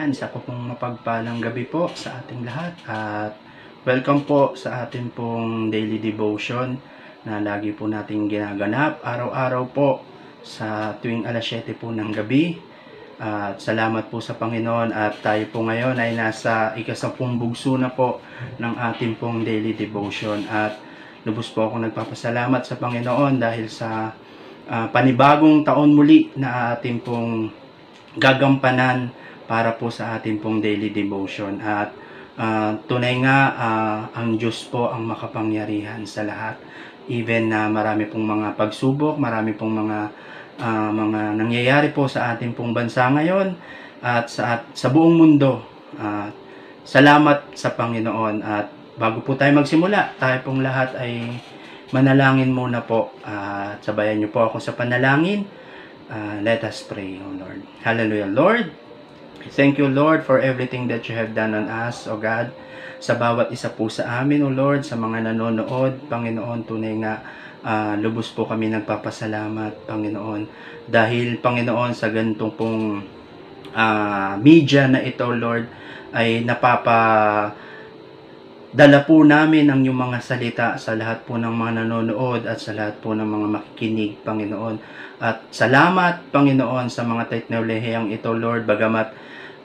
Yan, isa po pong mapagpalang gabi po sa ating lahat at welcome po sa ating pong daily devotion na lagi po nating ginaganap araw-araw po sa tuwing alas 7 po ng gabi. At salamat po sa Panginoon at tayo po ngayon ay nasa ikasampung bugso na po ng ating pong daily devotion at lubos po ako nagpapasalamat sa Panginoon dahil sa ah, panibagong taon muli na ating pong gagampanan para po sa ating pong daily devotion. At ah, tunay nga ah, ang Diyos po ang makapangyarihan sa lahat. Even na marami pong mga pagsubok marami pong mga ah, mga nangyayari po sa ating pong bansa ngayon at sa at sa buong mundo. At salamat sa Panginoon. At bago po tayo magsimula tayo pong lahat ay manalangin muna po. At sabayan niyo po ako sa panalangin. Ah, let us pray, O Lord. Hallelujah, Lord. Thank you, Lord, for everything that you have done on us, O God. Sa bawat isa po sa amin, O Lord, sa mga nanonood, Panginoon, tunay nga, ah, lubos po kami nagpapasalamat, Panginoon. Dahil, Panginoon, sa ganitong pong ah, media na ito, Lord, ay napapa dala po namin ang iyong mga salita sa lahat po ng mga nanonood at sa lahat po ng mga makikinig, Panginoon. At salamat, Panginoon, sa mga teknolohiyang ito, Lord, bagamat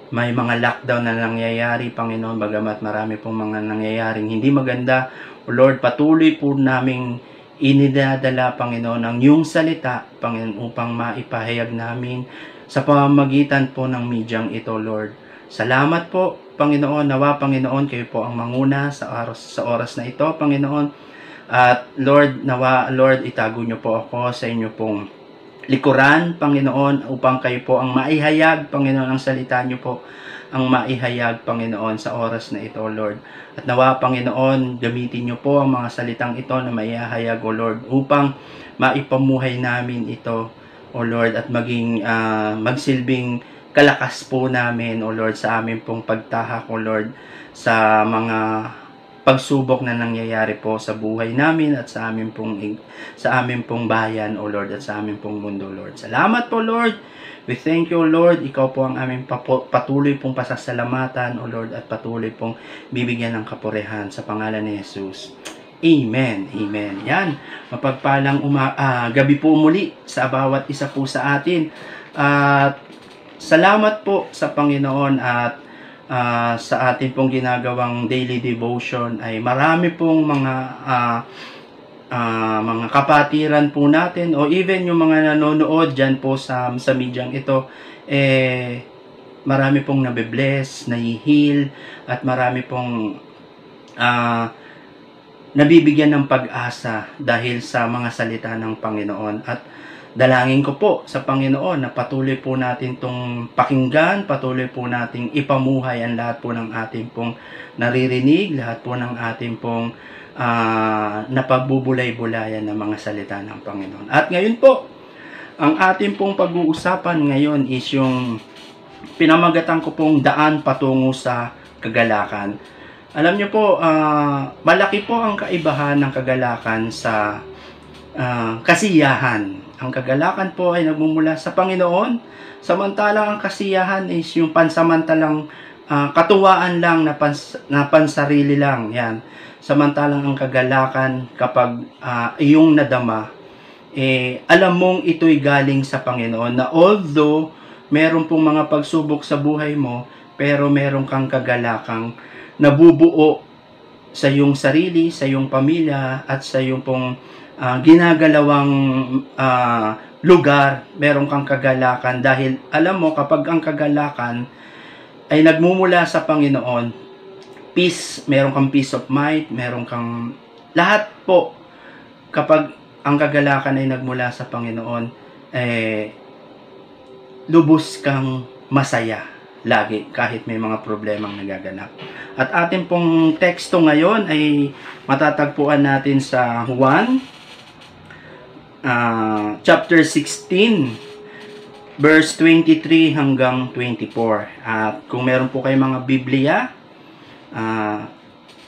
may mga lockdown na nangyayari, Panginoon, bagamat marami pong mga nangyayaring hindi maganda. Lord, patuloy po naming inidadala, Panginoon, ang iyong salita, Panginoon, upang maipahayag namin sa pamamagitan po ng medyang ito, Lord. Salamat po, Panginoon, nawa, Panginoon, kayo po ang manguna sa oras, sa oras na ito, Panginoon. At Lord, nawa, Lord, itago niyo po ako sa inyo pong likuran, Panginoon, upang kayo po ang maihayag, Panginoon, ang salita niyo po ang maihayag, Panginoon, sa oras na ito, Lord. At nawa, Panginoon, gamitin niyo po ang mga salitang ito na maihayag, O Lord, upang maipamuhay namin ito, O Lord, at maging ah, magsilbing kalakas po namin, O Lord, sa amin pong pagtahak, O Lord, sa mga pagsubok na nangyayari po sa buhay namin at sa amin pong sa amin pong bayan, O Lord, at sa amin pong mundo, Lord. Salamat po, Lord. We thank you, Lord. Ikaw po ang aming patuloy pong pasasalamatan, O Lord, at patuloy pong bibigyan ng kapurehan sa pangalan ni Jesus. Amen. Amen. Yan. Mapagpalang uma, ah, gabi po muli sa bawat isa po sa atin. At salamat po sa Panginoon at ah, sa atin pong ginagawang daily devotion ay marami pong mga ah, ah, mga kapatiran po natin o even yung mga nanonood dyan po sa, sa medyang ito eh marami pong nabibless, nahihil at marami pong ah, nabibigyan ng pag-asa dahil sa mga salita ng Panginoon. At dalangin ko po sa Panginoon na patuloy po natin tong pakinggan, patuloy po nating ipamuhay ang lahat po ng ating pong naririnig, lahat po ng ating pong ah, napagbubulay-bulayan ng mga salita ng Panginoon. At ngayon po, ang ating pong pag-uusapan ngayon is yung pinamagatan ko pong daan patungo sa kagalakan. Alam niyo po, ah, malaki po ang kaibahan ng kagalakan sa ah, kasiyahan. Ang kagalakan po ay nagmumula sa Panginoon, samantalang ang kasiyahan is yung pansamantalang ah, katuwaan lang na, pans, na pansarili lang. Yan. Samantalang ang kagalakan kapag ah, iyong nadama, eh, alam mong ito'y galing sa Panginoon na although meron pong mga pagsubok sa buhay mo, pero meron kang kagalakang nabubuo sa iyong sarili, sa iyong pamilya, at sa iyong pong ah, ginagalawang ah, lugar, meron kang kagalakan. Dahil alam mo, kapag ang kagalakan ay nagmumula sa Panginoon, peace, meron kang peace of mind, meron kang lahat po, kapag ang kagalakan ay nagmula sa Panginoon, eh, lubos kang masaya lagi kahit may mga problemang nagaganap. At ating pong teksto ngayon ay matatagpuan natin sa Juan ah, chapter 16 verse 23 hanggang 24. At kung meron po kayong mga Biblia, ah,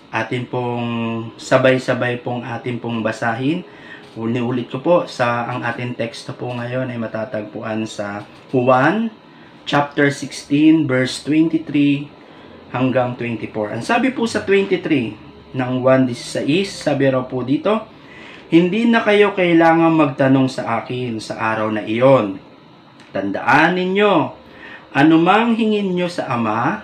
atin pong sabay-sabay pong atin pong basahin. Uli-ulit ko po sa ang ating teksto po ngayon ay matatagpuan sa Juan chapter 16, verse 23 hanggang 24. Ang sabi po sa 23 ng 1.16, sabi raw po dito, Hindi na kayo kailangan magtanong sa akin sa araw na iyon. Tandaan ninyo, anumang hingin nyo sa Ama,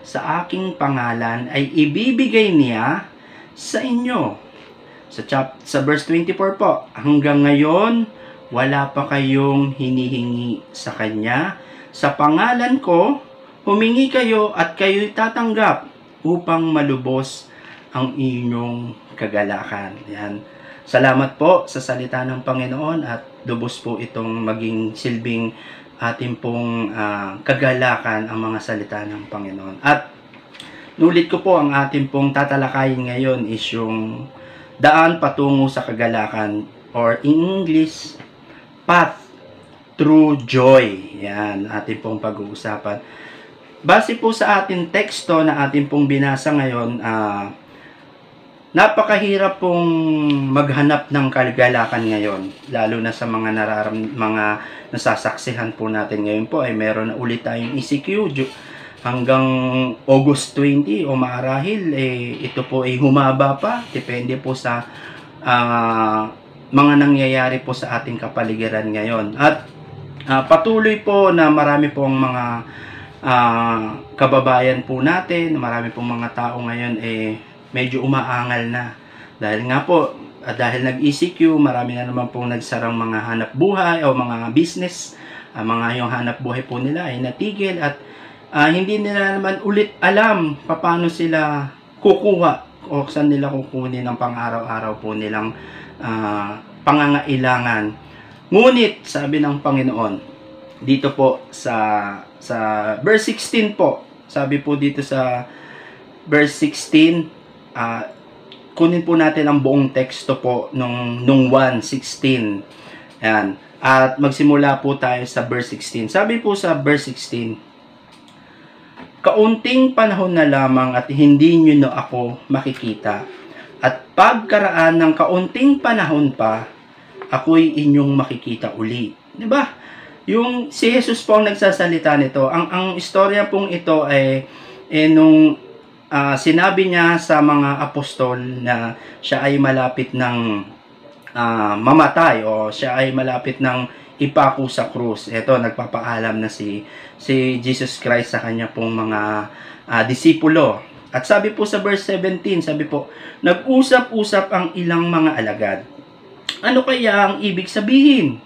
sa aking pangalan ay ibibigay niya sa inyo. Sa, chap sa verse 24 po, hanggang ngayon, wala pa kayong hinihingi sa Kanya. Sa pangalan ko, humingi kayo at kayo'y tatanggap upang malubos ang inyong kagalakan. Yan. Salamat po sa salita ng Panginoon at lubos po itong maging silbing ating pong uh, kagalakan ang mga salita ng Panginoon. At nulit ko po ang ating pong tatalakayin ngayon is yung daan patungo sa kagalakan or in English, path through joy. Yan, ating pong pag-uusapan. Base po sa ating teksto na ating pong binasa ngayon, uh, napakahirap pong maghanap ng kagalakan ngayon lalo na sa mga nararam mga nasasaksihan po natin ngayon po ay meron na ulit tayong ECQ hanggang August 20 o maarahil eh, ito po ay humaba pa. Depende po sa uh, mga nangyayari po sa ating kapaligiran ngayon. At uh, patuloy po na marami po ang mga uh, kababayan po natin marami pong mga tao ngayon eh medyo umaangal na. Dahil nga po, uh, dahil nag-ECQ, marami na naman pong nagsarang mga hanap buhay o mga business. Uh, mga yung hanap buhay po nila ay natigil at uh, hindi nila naman ulit alam paano sila kukuha o saan nila kukunin ang pang-araw-araw po nilang uh, pangangailangan. Ngunit, sabi ng Panginoon, dito po sa sa verse 16 po, sabi po dito sa verse 16, uh, kunin po natin ang buong teksto po nung, nung 1.16. Ayan. At magsimula po tayo sa verse 16. Sabi po sa verse 16, Kaunting panahon na lamang at hindi nyo na ako makikita. At pagkaraan ng kaunting panahon pa, ako'y inyong makikita uli. Ba? Yung si Jesus po ang nagsasalita nito. Ang ang istorya pong ito ay eh, nung uh, sinabi niya sa mga apostol na siya ay malapit ng uh, mamatay o siya ay malapit ng ipako sa krus. Ito, nagpapaalam na si, si Jesus Christ sa kanya pong mga uh, disipulo. At sabi po sa verse 17, sabi po, nag-usap-usap ang ilang mga alagad. Ano kaya ang ibig sabihin?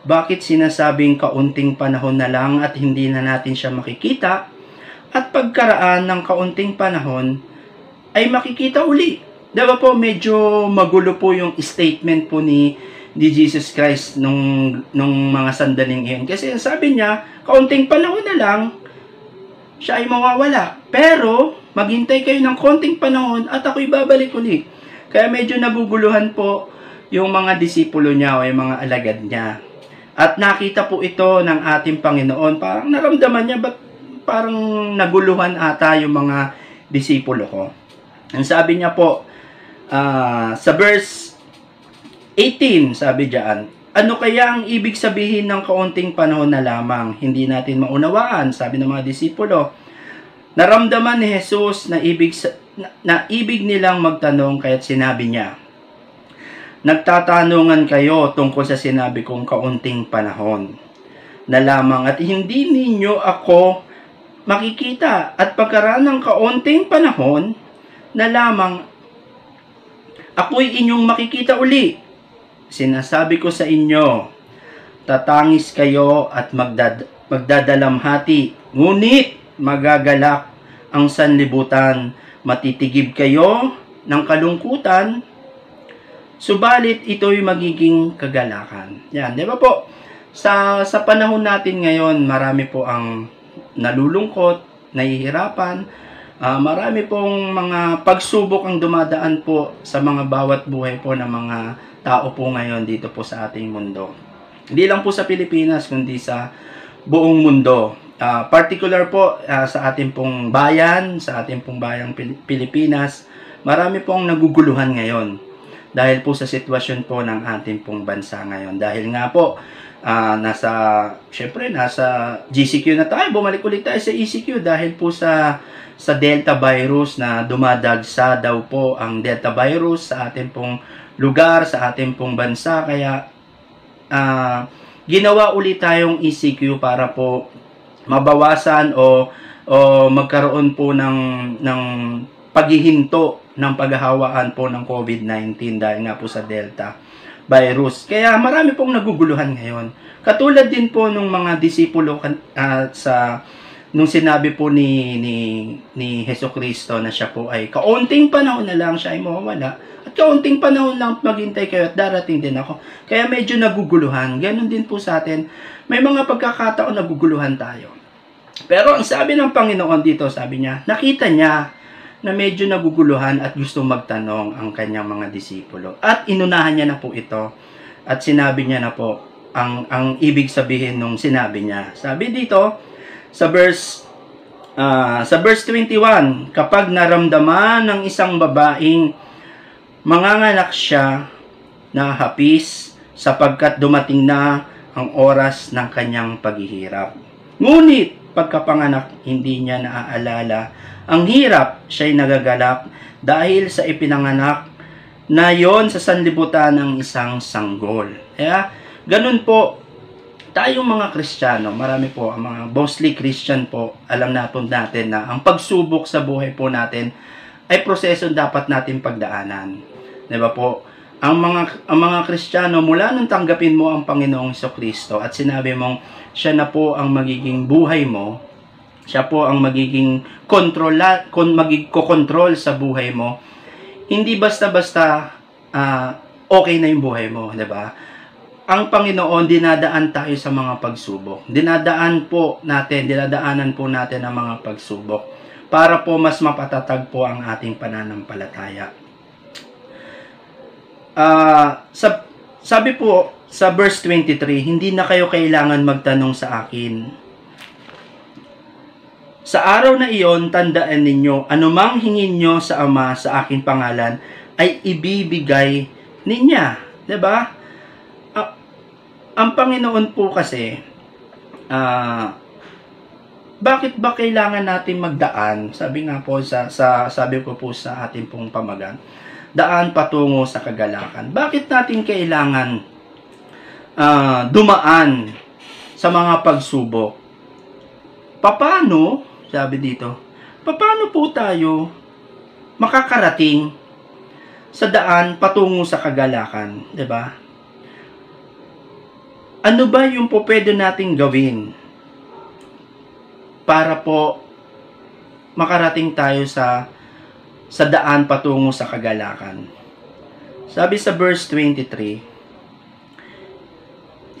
Bakit sinasabing kaunting panahon na lang at hindi na natin siya makikita? At pagkaraan ng kaunting panahon ay makikita uli. Diba po, medyo magulo po yung statement po ni, ni Jesus Christ nung, nung mga sandaling iyon. Kasi sabi niya, kaunting panahon na lang, siya ay mawawala. Pero, maghintay kayo ng konting panahon at ako'y babalik uli. Kaya medyo naguguluhan po yung mga disipulo niya o yung mga alagad niya. At nakita po ito ng ating Panginoon. Parang naramdaman niya, ba't parang naguluhan ata yung mga disipulo ko. Ang sabi niya po, uh, sa verse 18, sabi diyan, ano kaya ang ibig sabihin ng kaunting panahon na lamang? Hindi natin maunawaan, sabi ng mga disipulo. Naramdaman ni Jesus na ibig, na, na ibig nilang magtanong kaya't sinabi niya, Nagtatanungan kayo tungkol sa sinabi kong kaunting panahon na lamang at hindi ninyo ako makikita at pagkaraan ng kaunting panahon na lamang ako'y inyong makikita uli. Sinasabi ko sa inyo, tatangis kayo at magdad magdadalamhati, ngunit magagalak ang sanlibutan, matitigib kayo ng kalungkutan, subalit ito'y magiging kagalakan. Yan, di ba po? Sa, sa panahon natin ngayon, marami po ang nalulungkot, nahihirapan. Uh, marami pong mga pagsubok ang dumadaan po sa mga bawat buhay po ng mga tao po ngayon dito po sa ating mundo. Hindi lang po sa Pilipinas, kundi sa buong mundo. Uh, particular po uh, sa ating pong bayan, sa ating pong bayang Pilipinas, marami pong naguguluhan ngayon. dahil po sa sitwasyon po ng ating pong bansa ngayon. Dahil nga po, uh, nasa, syempre, nasa GCQ na tayo, bumalik ulit tayo sa ECQ dahil po sa sa Delta virus na dumadagsa daw po ang Delta virus sa ating pong lugar, sa ating pong bansa. Kaya, uh, ginawa ulit tayong ECQ para po mabawasan o o magkaroon po ng ng paghihinto ng paghahawaan po ng COVID-19 dahil nga po sa Delta virus. Kaya marami pong naguguluhan ngayon. Katulad din po ng mga disipulo uh, sa nung sinabi po ni ni ni Heso Kristo na siya po ay kaunting panahon na lang siya ay mawawala at kaunting panahon lang maghintay kayo at darating din ako. Kaya medyo naguguluhan. Ganon din po sa atin. May mga pagkakataon naguguluhan tayo. Pero ang sabi ng Panginoon dito, sabi niya, nakita niya na medyo naguguluhan at gusto magtanong ang kanyang mga disipulo. At inunahan niya na po ito at sinabi niya na po ang, ang ibig sabihin nung sinabi niya. Sabi dito sa verse uh, sa verse 21, kapag naramdaman ng isang babaeng manganganak siya na hapis sapagkat dumating na ang oras ng kanyang paghihirap. Ngunit pagkapanganak hindi niya naaalala ang hirap siya'y nagagalak dahil sa ipinanganak na yon sa sanlibutan ng isang sanggol. Kaya, ganun po, tayong mga Kristiyano, marami po, ang mga mostly Christian po, alam natin natin na ang pagsubok sa buhay po natin ay proseso dapat natin pagdaanan. Ba po? Ang mga, ang mga Kristiyano, mula nung tanggapin mo ang Panginoong Kristo at sinabi mong siya na po ang magiging buhay mo, siya po ang magiging kontrola, kon magigko-control sa buhay mo. Hindi basta-basta uh, okay na yung buhay mo, 'di ba? Ang Panginoon dinadaan tayo sa mga pagsubok. Dinadaan po natin, dinadaanan po natin ang mga pagsubok para po mas mapatatag po ang ating pananampalataya. Uh, sa, sabi po sa verse 23, hindi na kayo kailangan magtanong sa akin sa araw na iyon, tandaan ninyo, anumang hingin nyo sa Ama sa aking pangalan, ay ibibigay ninya. ba? Diba? Ang Panginoon po kasi, uh, bakit ba kailangan natin magdaan? Sabi nga po sa, sa sabi ko po sa ating pong pamagan, daan patungo sa kagalakan. Bakit natin kailangan uh, dumaan sa mga pagsubok? Paano sabi dito, paano po tayo makakarating sa daan patungo sa kagalakan, 'di ba? Ano ba yung po pwede nating gawin para po makarating tayo sa sa daan patungo sa kagalakan? Sabi sa verse 23,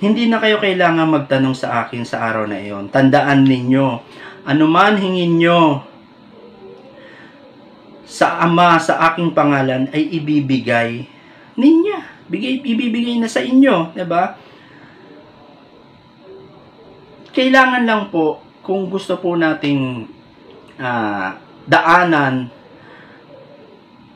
hindi na kayo kailangan magtanong sa akin sa araw na iyon. Tandaan ninyo anuman hingin nyo sa Ama sa aking pangalan ay ibibigay ninya. Bigay, ibibigay na sa inyo, 'di ba? Kailangan lang po kung gusto po nating uh, daanan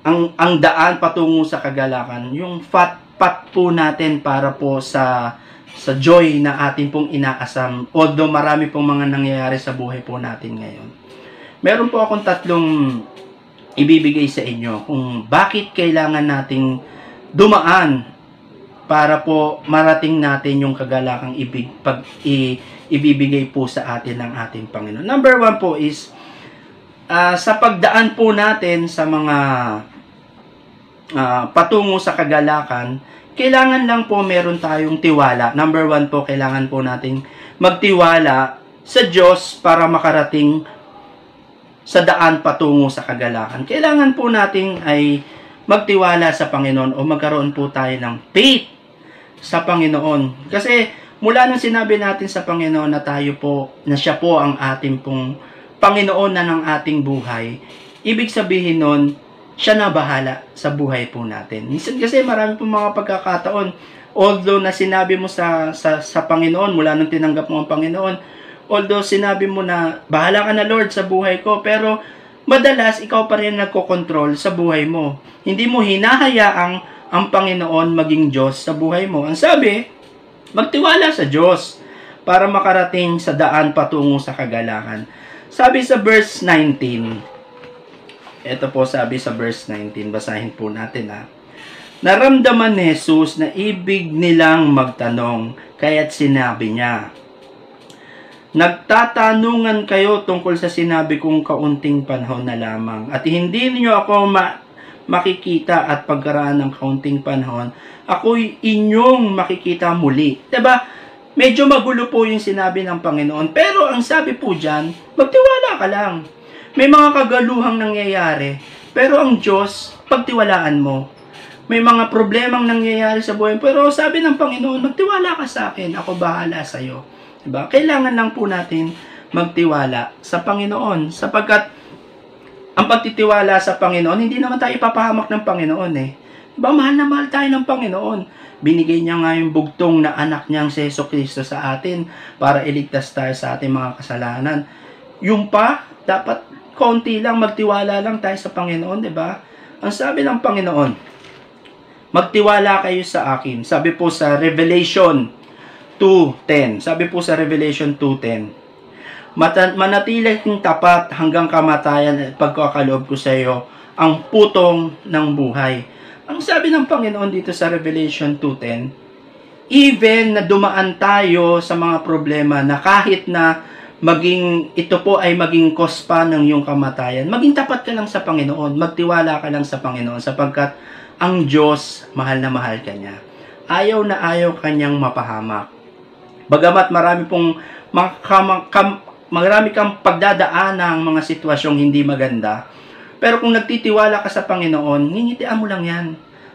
ang ang daan patungo sa kagalakan, yung fat pat po natin para po sa sa joy na ating pong inaasam. Although marami pong mga nangyayari sa buhay po natin ngayon. Meron po akong tatlong ibibigay sa inyo kung bakit kailangan nating dumaan para po marating natin yung kagalakang ibig, pag, i, ibibigay po sa atin ng ating Panginoon. Number one po is uh, sa pagdaan po natin sa mga uh, patungo sa kagalakan, kailangan lang po meron tayong tiwala. Number one po, kailangan po nating magtiwala sa Diyos para makarating sa daan patungo sa kagalakan. Kailangan po nating ay magtiwala sa Panginoon o magkaroon po tayo ng faith sa Panginoon. Kasi mula nung sinabi natin sa Panginoon na tayo po, na siya po ang ating pong Panginoon na ng ating buhay, ibig sabihin nun, siya na bahala sa buhay po natin. Minsan kasi marami pong mga pagkakataon, although na sinabi mo sa, sa, sa Panginoon, mula nung tinanggap mo ang Panginoon, although sinabi mo na, bahala ka na Lord sa buhay ko, pero madalas ikaw pa rin nagkokontrol sa buhay mo. Hindi mo hinahayaang ang Panginoon maging Diyos sa buhay mo. Ang sabi, magtiwala sa Diyos para makarating sa daan patungo sa kagalakan. Sabi sa verse 19, ito po sabi sa verse 19, basahin po natin ha. Naramdaman ni Jesus na ibig nilang magtanong, kaya't sinabi niya, Nagtatanungan kayo tungkol sa sinabi kong kaunting panahon na lamang at hindi niyo ako ma- makikita at pagkaraan ng kaunting panahon, ako'y inyong makikita muli. ba? Diba? Medyo magulo po yung sinabi ng Panginoon. Pero ang sabi po dyan, magtiwala ka lang. May mga kagaluhang nangyayari. Pero ang Diyos, pagtiwalaan mo. May mga problemang nangyayari sa buhay. Pero sabi ng Panginoon, magtiwala ka sa akin. Ako bahala sa iyo. Diba? Kailangan lang po natin magtiwala sa Panginoon. Sapagkat ang pagtitiwala sa Panginoon, hindi naman tayo ipapahamak ng Panginoon eh. Diba? Mahal na mahal tayo ng Panginoon. Binigay niya nga yung bugtong na anak niyang si Yeso Kristo sa atin para iligtas tayo sa ating mga kasalanan. Yung pa, dapat konti lang, magtiwala lang tayo sa Panginoon, di ba? Ang sabi ng Panginoon, magtiwala kayo sa akin. Sabi po sa Revelation 2.10. Sabi po sa Revelation 2.10. Manatili kong tapat hanggang kamatayan at pagkakaloob ko sa iyo ang putong ng buhay. Ang sabi ng Panginoon dito sa Revelation 2.10, even na dumaan tayo sa mga problema na kahit na maging ito po ay maging cause pa ng iyong kamatayan, maging tapat ka lang sa Panginoon, magtiwala ka lang sa Panginoon sapagkat ang Diyos mahal na mahal ka niya. Ayaw na ayaw kanyang mapahamak. Bagamat marami pong makam, kam, marami kang pagdadaan ng mga sitwasyong hindi maganda, pero kung nagtitiwala ka sa Panginoon, ngingitian mo lang yan.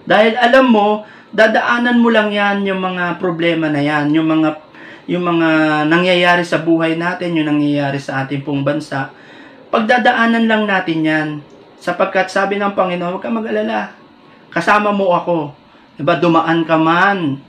Dahil alam mo, dadaanan mo lang yan yung mga problema na yan, yung mga yung mga nangyayari sa buhay natin, yung nangyayari sa ating pong bansa. Pagdadaanan lang natin yan. Sapagkat sabi ng Panginoon, huwag ka mag-alala. Kasama mo ako. Diba, dumaan ka man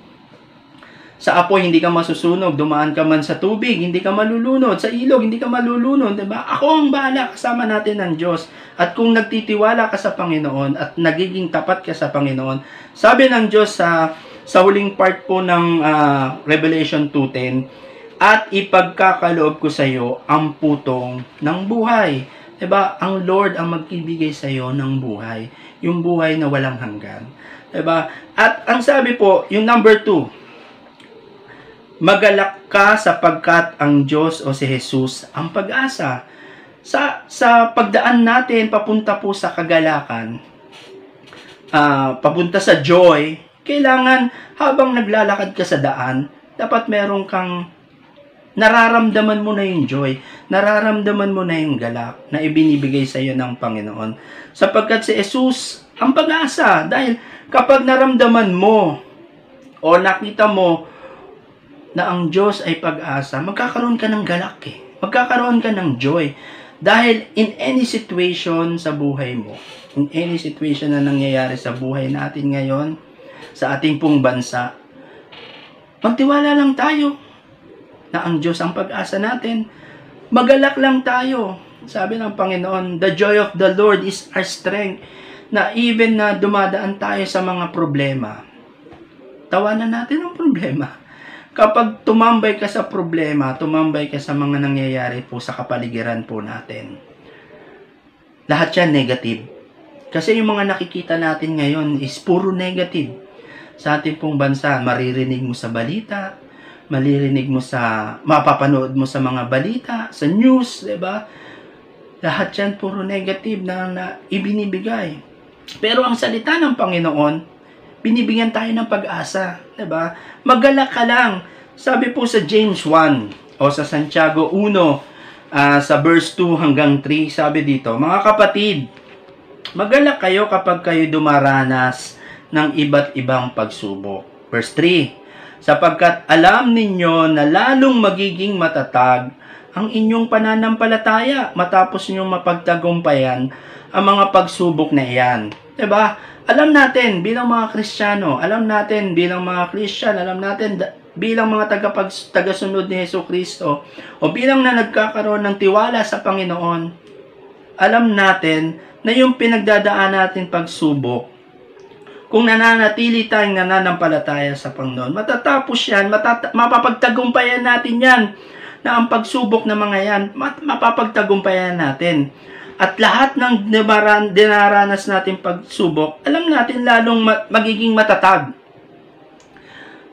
sa apoy, hindi ka masusunog. Dumaan ka man sa tubig, hindi ka malulunod. Sa ilog, hindi ka malulunod. Diba? Ako ang bahala, kasama natin ng Diyos. At kung nagtitiwala ka sa Panginoon at nagiging tapat ka sa Panginoon, sabi ng Diyos sa, sa huling part po ng uh, Revelation 2.10, at ipagkakaloob ko sa iyo ang putong ng buhay. Diba? Ang Lord ang magkibigay sa iyo ng buhay. Yung buhay na walang hanggan. Diba? At ang sabi po, yung number 2, Magalak ka sapagkat ang Diyos o si Jesus ang pag-asa. Sa, sa pagdaan natin papunta po sa kagalakan, uh, papunta sa joy, kailangan habang naglalakad ka sa daan, dapat meron kang nararamdaman mo na yung joy, nararamdaman mo na yung galak na ibinibigay sa iyo ng Panginoon. Sapagkat si Jesus ang pag-asa dahil kapag naramdaman mo o nakita mo na ang Diyos ay pag-asa, magkakaroon ka ng galak eh. Magkakaroon ka ng joy. Dahil in any situation sa buhay mo, in any situation na nangyayari sa buhay natin ngayon, sa ating pong bansa, magtiwala lang tayo na ang Diyos ang pag-asa natin. Magalak lang tayo. Sabi ng Panginoon, the joy of the Lord is our strength. Na even na dumadaan tayo sa mga problema, tawanan natin ang problema kapag tumambay ka sa problema, tumambay ka sa mga nangyayari po sa kapaligiran po natin, lahat yan negative. Kasi yung mga nakikita natin ngayon is puro negative. Sa ating pong bansa, maririnig mo sa balita, maririnig mo sa, mapapanood mo sa mga balita, sa news, di ba? Lahat yan puro negative na, na ibinibigay. Pero ang salita ng Panginoon, binibigyan tayo ng pag-asa, 'di ba? Magalak ka lang. Sabi po sa James 1 o sa Santiago 1 uh, ah, sa verse 2 hanggang 3, sabi dito, mga kapatid, magalak kayo kapag kayo dumaranas ng iba't ibang pagsubok. Verse 3, sapagkat alam ninyo na lalong magiging matatag ang inyong pananampalataya matapos ninyong mapagtagumpayan ang mga pagsubok na iyan. ba? alam natin bilang mga Kristiyano, alam natin bilang mga Christian, alam natin bilang mga tagapag, tagasunod ni Yesu Kristo, o bilang na nagkakaroon ng tiwala sa Panginoon, alam natin na yung pinagdadaan natin pagsubok, kung nananatili tayong nananampalataya sa Panginoon. Matatapos yan, matata- mapapagtagumpayan natin yan na ang pagsubok ng mga yan, mat- mapapagtagumpayan natin. At lahat ng dinaran, dinaranas natin pagsubok, alam natin lalong ma- magiging matatag.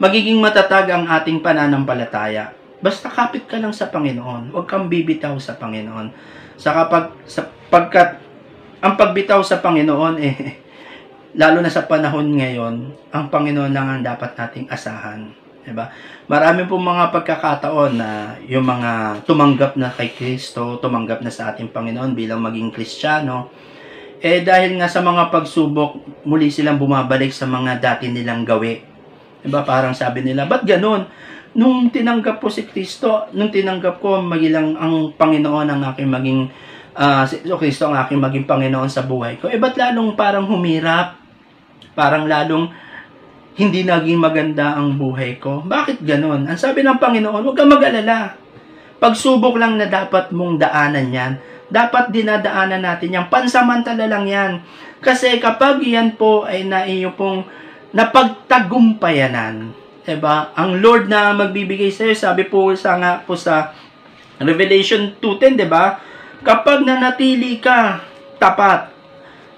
Magiging matatag ang ating pananampalataya. Basta kapit ka lang sa Panginoon. Huwag kang bibitaw sa Panginoon. Sa kapag, sa pagkat ang pagbitaw sa Panginoon, eh, lalo na sa panahon ngayon, ang Panginoon lang ang dapat nating asahan. Diba? Marami pong mga pagkakataon na yung mga tumanggap na kay Kristo, tumanggap na sa ating Panginoon bilang maging Kristiyano, eh dahil nga sa mga pagsubok, muli silang bumabalik sa mga dati nilang gawi. Diba? Parang sabi nila, ba't ganun? Nung tinanggap ko si Kristo, nung tinanggap ko magilang ang Panginoon ang aking maging uh, si Kristo ang aking maging Panginoon sa buhay ko, eh ba't lalong parang humirap? Parang lalong hindi naging maganda ang buhay ko. Bakit ganon? Ang sabi ng Panginoon, huwag kang mag-alala. Pagsubok lang na dapat mong daanan yan. Dapat dinadaanan natin yan. Pansamantala lang yan. Kasi kapag yan po ay na iyo pong napagtagumpayanan, diba? Ang Lord na magbibigay sa iyo, sabi po sa nga po sa Revelation 2.10, diba? Kapag nanatili ka tapat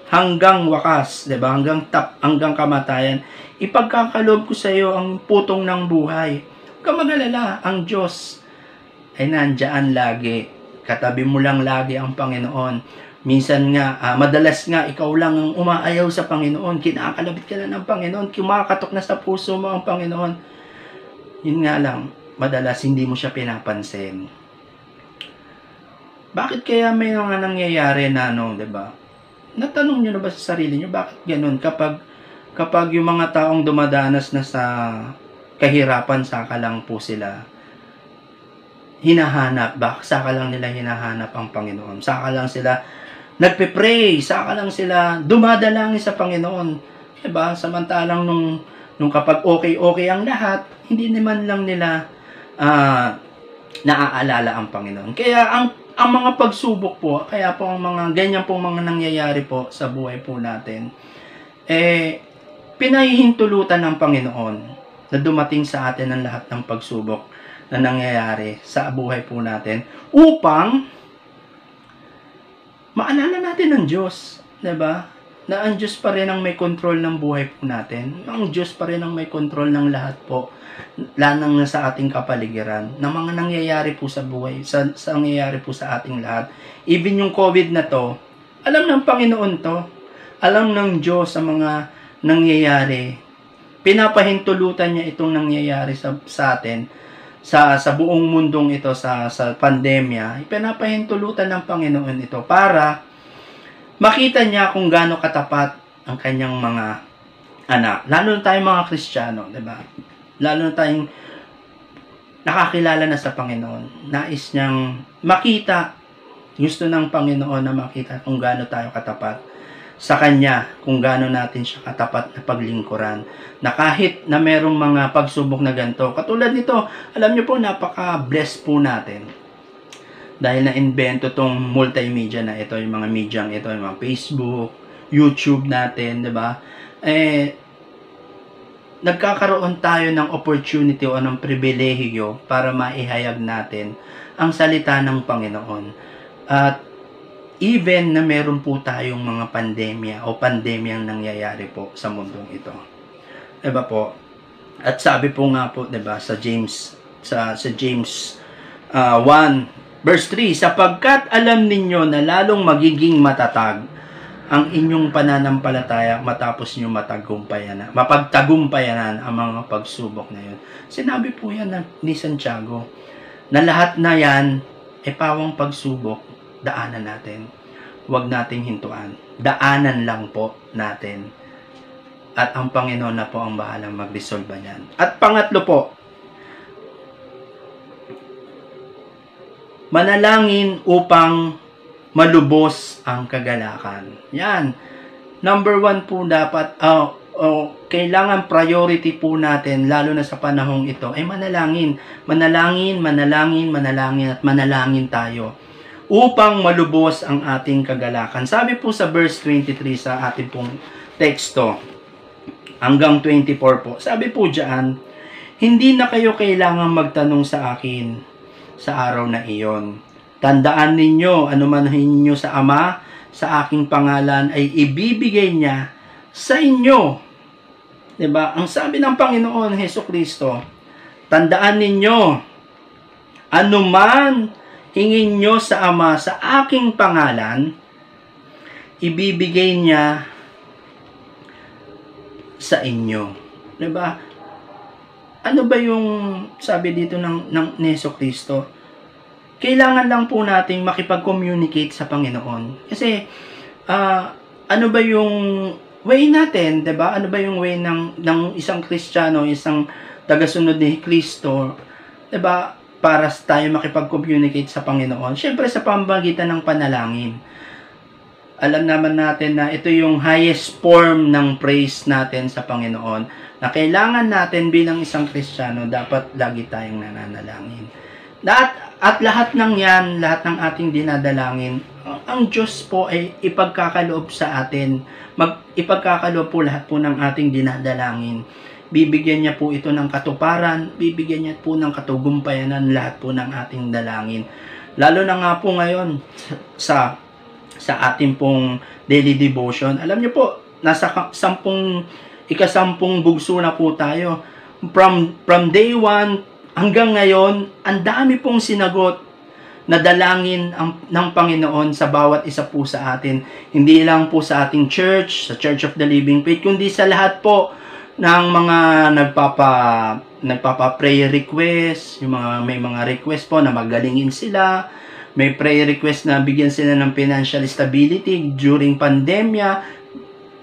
hanggang wakas, 'di ba? Hanggang tap, hanggang kamatayan, ipagkakaloob ko sa iyo ang putong ng buhay. Kamagalala, ang Diyos ay nandiyan lagi. Katabi mo lang lagi ang Panginoon. Minsan nga, uh, madalas nga, ikaw lang ang umaayaw sa Panginoon. Kinakalabit ka na ng Panginoon. Kumakatok na sa puso mo ang Panginoon. Yun nga lang, madalas hindi mo siya pinapansin. Bakit kaya may mga nangyayari na ano, 'di ba? Natanong niyo na ba sa sarili niyo bakit ganoon kapag kapag yung mga taong dumadanas na sa kahirapan saka lang po sila hinahanap, bak saka lang nila hinahanap ang Panginoon. Saka lang sila nagpe-pray, saka lang sila dumadalangin sa Panginoon. 'Di ba? Samantalang nung nung kapag okay-okay ang lahat, hindi naman lang nila uh, naaalala ang Panginoon. Kaya ang ang mga pagsubok po, kaya po ang mga ganyan pong mga nangyayari po sa buhay po natin, eh, pinahihintulutan ng Panginoon na dumating sa atin ang lahat ng pagsubok na nangyayari sa buhay po natin upang maalala natin ang Diyos, 'di ba? Na ang Diyos pa rin ang may control ng buhay po natin. Ang Diyos pa rin ang may control ng lahat po lanang na sa ating kapaligiran na mga nangyayari po sa buhay, sa, sa nangyayari po sa ating lahat. Even yung COVID na to, alam ng Panginoon to. Alam ng Diyos sa mga nangyayari. Pinapahintulutan niya itong nangyayari sa, sa atin sa sa buong mundong ito sa sa pandemya. Pinapahintulutan ng Panginoon ito para makita niya kung gaano katapat ang kanyang mga anak. Lalo na tayong mga Kristiyano, 'di ba? Lalo na tayong nakakilala na sa Panginoon. Nais niyang makita, gusto ng Panginoon na makita kung gaano tayo katapat sa Kanya kung gaano natin siya katapat na paglingkuran. Na kahit na merong mga pagsubok na ganito, katulad nito, alam niyo po, napaka-blessed po natin. Dahil na-invento tong multimedia na ito, yung mga media ito, yung mga Facebook, YouTube natin, di ba? Eh, nagkakaroon tayo ng opportunity o ng pribilehiyo para maihayag natin ang salita ng Panginoon. At even na meron po tayong mga pandemya o pandemyang nangyayari po sa mundong ito. Diba po? At sabi po nga po, 'di ba, sa James sa sa James uh, ah, 1 verse 3, sapagkat alam ninyo na lalong magiging matatag ang inyong pananampalataya matapos nyo matagumpayanan, mapagtagumpayanan ang mga pagsubok na yun. Sinabi po yan ni Santiago na lahat na yan ay pawang pagsubok daanan natin. Huwag nating hintuan. Daanan lang po natin. At ang Panginoon na po ang bahalang magresolba niyan. At pangatlo po, manalangin upang malubos ang kagalakan. Yan. Number one po dapat, uh, uh, kailangan priority po natin, lalo na sa panahong ito, ay manalangin. Manalangin, manalangin, manalangin, at manalangin tayo upang malubos ang ating kagalakan. Sabi po sa verse 23 sa ating pong teksto, hanggang 24 po. Sabi po diyan, hindi na kayo kailangan magtanong sa akin sa araw na iyon. Tandaan ninyo, anuman ninyo sa Ama, sa aking pangalan ay ibibigay niya sa inyo. 'Di ba? Ang sabi ng Panginoon Heso Kristo, tandaan ninyo, anuman hingin nyo sa Ama sa aking pangalan, ibibigay niya sa inyo. 'Di ba? Ano ba yung sabi dito ng ng Neso Kristo? Kailangan lang po nating makipag-communicate sa Panginoon. Kasi uh, ano ba yung way natin, 'di ba? Ano ba yung way ng ng isang Kristiyano, isang tagasunod ni Kristo, 'di ba? Para tayo makipag-communicate sa Panginoon. Syempre sa pamamagitan ng panalangin alam naman natin na ito yung highest form ng praise natin sa Panginoon na kailangan natin bilang isang Kristiyano dapat lagi tayong nananalangin. At, at lahat ng yan, lahat ng ating dinadalangin, ang Diyos po ay ipagkakaloob sa atin. Mag, ipagkakaloob po lahat po ng ating dinadalangin. Bibigyan niya po ito ng katuparan, bibigyan niya po ng katugumpayanan lahat po ng ating dalangin. Lalo na nga po ngayon sa sa ating pong daily devotion. Alam niyo po, nasa sampung, ikasampung bugso na po tayo. From, from day one hanggang ngayon, ang dami pong sinagot na dalangin ang, ng Panginoon sa bawat isa po sa atin. Hindi lang po sa ating church, sa Church of the Living Faith, kundi sa lahat po ng mga nagpapa nagpapa prayer request, yung mga may mga request po na magalingin sila, may prayer request na bigyan sila ng financial stability during pandemya.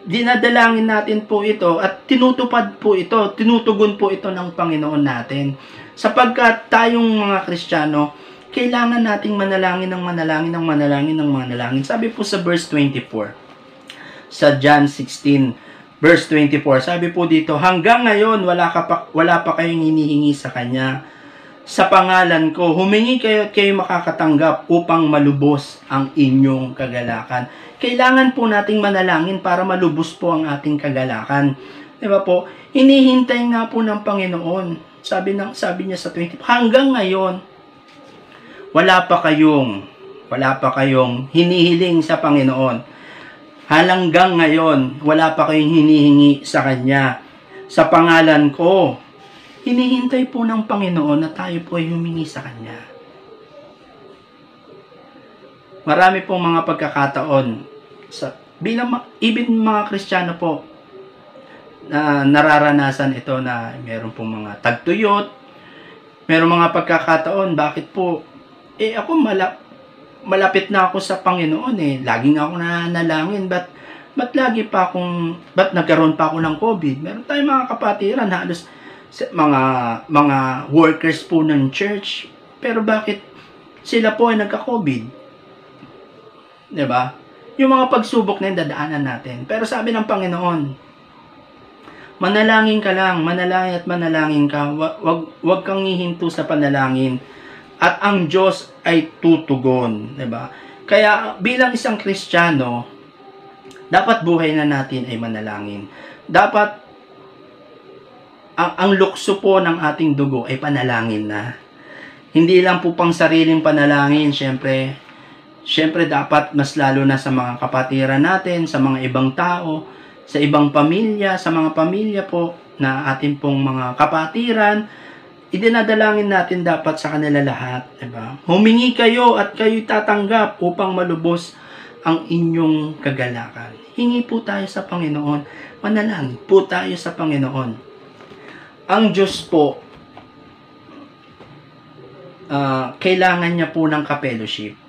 Dinadalangin natin po ito at tinutupad po ito, tinutugon po ito ng Panginoon natin. Sapagkat tayong mga Kristiyano, kailangan nating manalangin ng manalangin ng manalangin ng manalangin. Sabi po sa verse 24, sa John 16, verse 24, sabi po dito, hanggang ngayon wala, ka pa, wala pa kayong hinihingi sa Kanya sa pangalan ko, humingi kayo at kayo makakatanggap upang malubos ang inyong kagalakan. Kailangan po nating manalangin para malubos po ang ating kagalakan. Di ba po? Hinihintay nga po ng Panginoon. Sabi, ng, sabi niya sa 20, hanggang ngayon, wala pa kayong, wala pa kayong hinihiling sa Panginoon. Halanggang ngayon, wala pa kayong hinihingi sa Kanya. Sa pangalan ko, hinihintay po ng Panginoon na tayo po ay humingi sa Kanya. Marami pong mga pagkakataon sa bilang even mga Kristiyano po na nararanasan ito na meron pong mga tagtuyot, meron mga pagkakataon bakit po eh ako malap malapit na ako sa Panginoon eh. Laging ako nananalangin. But, but lagi pa akong, but nagkaroon pa ako ng COVID? Meron tayong mga kapatiran, halos mga mga workers po ng church. Pero bakit sila po ay nagka-COVID? 'Di ba? Yung mga pagsubok na dadaanan natin. Pero sabi ng Panginoon, manalangin ka lang, manalangin at manalangin ka. Wag, wag kang hihinto sa panalangin. At ang Diyos ay tutugon. 'di ba? Kaya bilang isang Kristiyano, dapat buhay na natin ay manalangin. Dapat ang, ang lukso po ng ating dugo ay panalangin na. Hindi lang po pang sariling panalangin, syempre, syempre dapat mas lalo na sa mga kapatiran natin, sa mga ibang tao, sa ibang pamilya, sa mga pamilya po na ating pong mga kapatiran, idinadalangin natin dapat sa kanila lahat. Diba? Humingi kayo at kayo tatanggap upang malubos ang inyong kagalakan. Hingi po tayo sa Panginoon. Manalangin po tayo sa Panginoon ang Diyos po, uh, kailangan niya po ng ka-fellowship.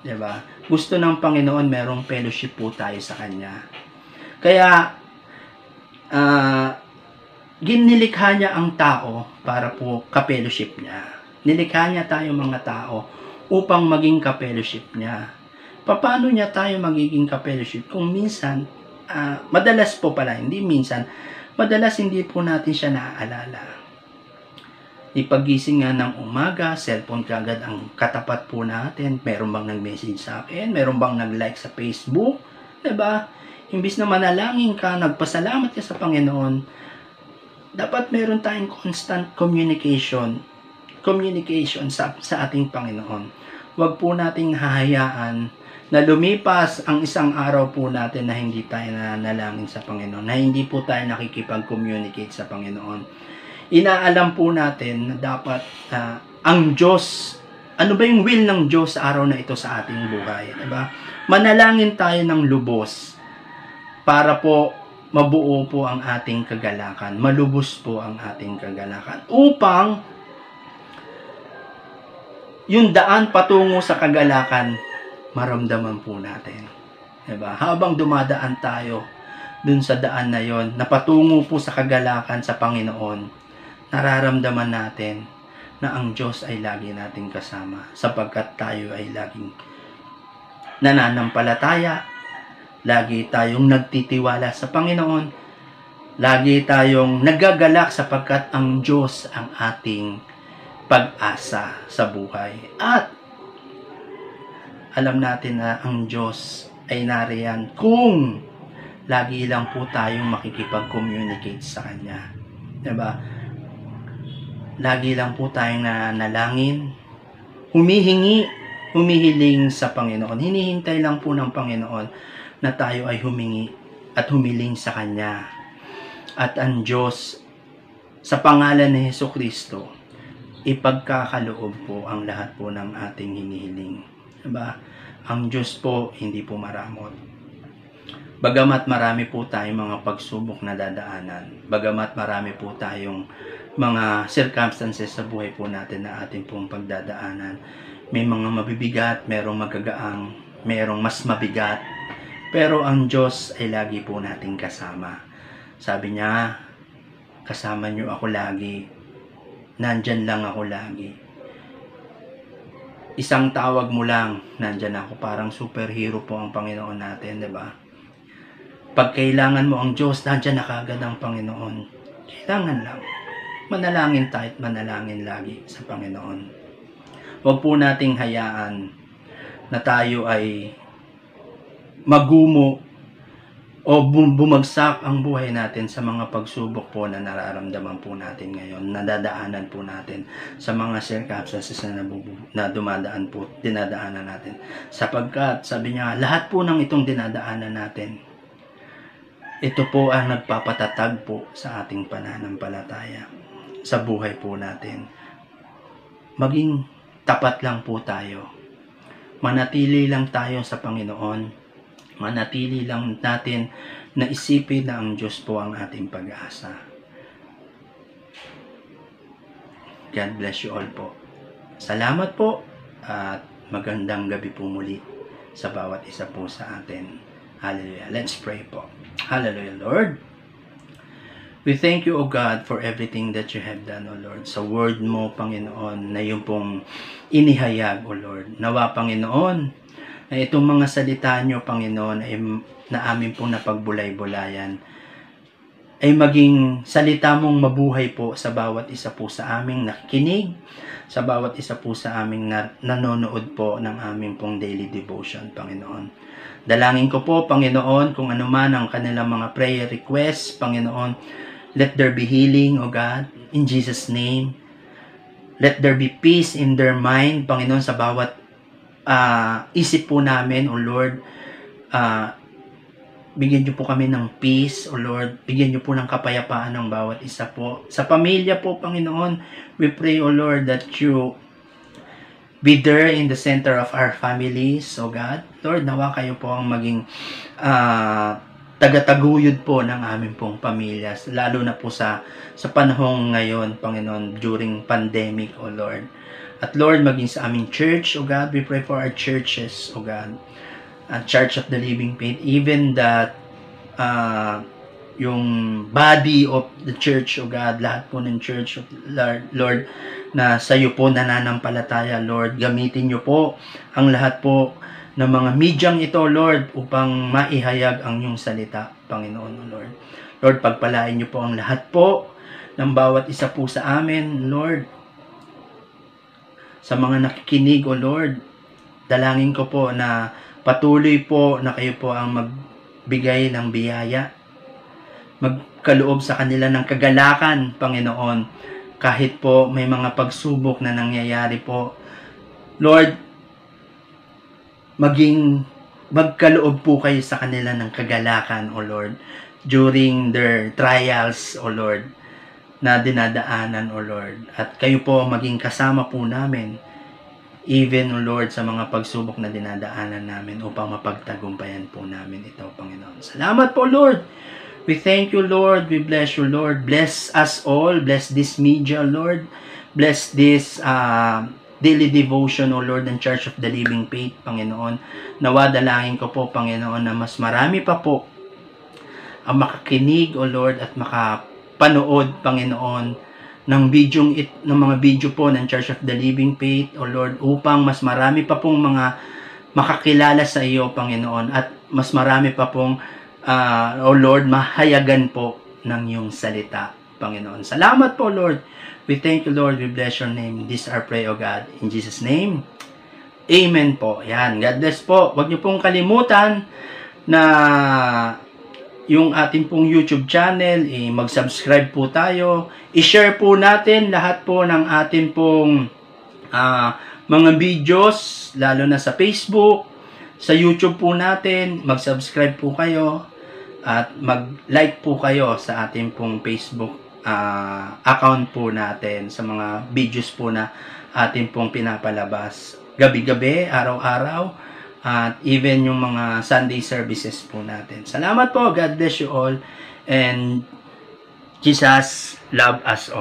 Diba? Gusto ng Panginoon merong fellowship po tayo sa Kanya. Kaya, uh, ginilikha niya ang tao para po ka-fellowship niya. Nilikha niya tayo mga tao upang maging ka-fellowship niya. Paano niya tayo magiging ka-fellowship kung minsan, uh, madalas po pala, hindi minsan, madalas hindi po natin siya naaalala. Ipagising nga ng umaga, cellphone kagad ang katapat po natin. Meron bang nag-message sa akin? Meron bang nag-like sa Facebook? ba? Diba? imbis na manalangin ka, nagpasalamat ka sa Panginoon, dapat meron tayong constant communication communication sa, sa ating Panginoon. Huwag po nating hahayaan na lumipas ang isang araw po natin na hindi tayo nanalangin sa Panginoon, na hindi po tayo nakikipag-communicate sa Panginoon. Inaalam po natin na dapat uh, ang Diyos, ano ba yung will ng Diyos sa araw na ito sa ating buhay? Diba? Manalangin tayo ng lubos para po mabuo po ang ating kagalakan, malubos po ang ating kagalakan upang yung daan patungo sa kagalakan, maramdaman po natin. Diba? Habang dumadaan tayo dun sa daan na yon, na patungo po sa kagalakan sa Panginoon, nararamdaman natin na ang Diyos ay lagi nating kasama sapagkat tayo ay laging nananampalataya, lagi tayong nagtitiwala sa Panginoon, lagi tayong nagagalak sapagkat ang Diyos ang ating pag-asa sa buhay. At alam natin na ang Diyos ay nariyan kung lagi lang po tayong makikipag-communicate sa Kanya. Diba? Lagi lang po tayong nanalangin, humihingi, humihiling sa Panginoon. Hinihintay lang po ng Panginoon na tayo ay humingi at humiling sa Kanya. At ang Diyos, sa pangalan ni Heso Kristo, ipagkakaloob po ang lahat po ng ating hinihiling. Diba? Ang Diyos po hindi po maramot. Bagamat marami po tayong mga pagsubok na dadaanan, bagamat marami po tayong mga circumstances sa buhay po natin na ating pong pagdadaanan, may mga mabibigat, merong magagaang, merong mas mabigat, pero ang Diyos ay lagi po nating kasama. Sabi niya, kasama niyo ako lagi nandyan lang ako lagi. Isang tawag mo lang, nandyan ako. Parang superhero po ang Panginoon natin, di ba? Pag kailangan mo ang Diyos, nandyan na kagad ang Panginoon. Kailangan lang. Manalangin tayo at manalangin lagi sa Panginoon. Huwag po nating hayaan na tayo ay magumo o bumagsak ang buhay natin sa mga pagsubok po na nararamdaman po natin ngayon, nadadaanan po natin sa mga circumstances na, na dumadaan po, dinadaanan natin. Sapagkat, sabi niya, lahat po ng itong dinadaanan natin, ito po ang nagpapatatag po sa ating pananampalataya, sa buhay po natin. Maging tapat lang po tayo. Manatili lang tayo sa Panginoon manatili lang natin na isipin na ang Diyos po ang ating pag-asa. God bless you all po. Salamat po at magandang gabi po muli sa bawat isa po sa atin. Hallelujah. Let's pray po. Hallelujah, Lord. We thank you, O God, for everything that you have done, O Lord. Sa word mo, Panginoon, na yung pong inihayag, O Lord. Nawa, Panginoon, na itong mga salita nyo, Panginoon, ay na amin pong napagbulay-bulayan, ay maging salita mong mabuhay po sa bawat isa po sa aming nakikinig, sa bawat isa po sa aming na, nanonood po ng aming pong daily devotion, Panginoon. Dalangin ko po, Panginoon, kung ano man ang kanilang mga prayer requests, Panginoon, let there be healing, O God, in Jesus' name. Let there be peace in their mind, Panginoon, sa bawat uh, isip po namin, O Lord, uh, bigyan niyo po kami ng peace, O Lord. Bigyan niyo po ng kapayapaan ng bawat isa po. Sa pamilya po, Panginoon, we pray, O Lord, that you be there in the center of our families, O God. Lord, nawa kayo po ang maging uh, tagataguyod po ng aming pong pamilya, lalo na po sa, sa panahong ngayon, Panginoon, during pandemic, O Lord. At Lord, maging sa aming church, O God, we pray for our churches, O God. At Church of the Living Faith, even that uh, yung body of the church, O God, lahat po ng church, of Lord, Lord, na sa iyo po nananampalataya, Lord. Gamitin niyo po ang lahat po ng mga medyang ito, Lord, upang maihayag ang iyong salita, Panginoon, Lord. Lord, pagpalain niyo po ang lahat po ng bawat isa po sa amin, Lord sa mga nakikinig, O Lord. Dalangin ko po na patuloy po na kayo po ang mag magbigay ng biyaya. Magkaloob sa kanila ng kagalakan, Panginoon. Kahit po may mga pagsubok na nangyayari po. Lord, maging magkaloob po kayo sa kanila ng kagalakan, O Lord, during their trials, O Lord, na dinadaanan, O Lord. At kayo po maging kasama po namin, even, O Lord, sa mga pagsubok na dinadaanan namin upang mapagtagumpayan po namin ito, Panginoon. Salamat po, Lord! We thank you, Lord. We bless you, Lord. Bless us all. Bless this media, Lord. Bless this uh, daily devotion, O Lord, ng Church of the Living Faith, Panginoon. Nawa dalangin ko po, Panginoon, na mas marami pa po ang makakinig, O Lord, at makapanood, Panginoon, ng video it, ng mga video po ng Church of the Living Faith, O Lord, upang mas marami pa pong mga makakilala sa iyo, Panginoon, at mas marami pa pong, uh, O Lord, mahayagan po ng iyong salita, Panginoon. Salamat po, Lord. We thank you, Lord. We bless your name. This our pray, O God. In Jesus' name. Amen po. Yan. God bless po. Huwag niyo pong kalimutan na yung ating pong YouTube channel, eh, mag-subscribe po tayo. I-share po natin lahat po ng ating pong uh, mga videos, lalo na sa Facebook, sa YouTube po natin. Mag-subscribe po kayo at mag-like po kayo sa ating pong Facebook uh, account po natin sa mga videos po na ating pong pinapalabas gabi-gabi, araw-araw at even yung mga Sunday services po natin. Salamat po. God bless you all and Jesus love us all.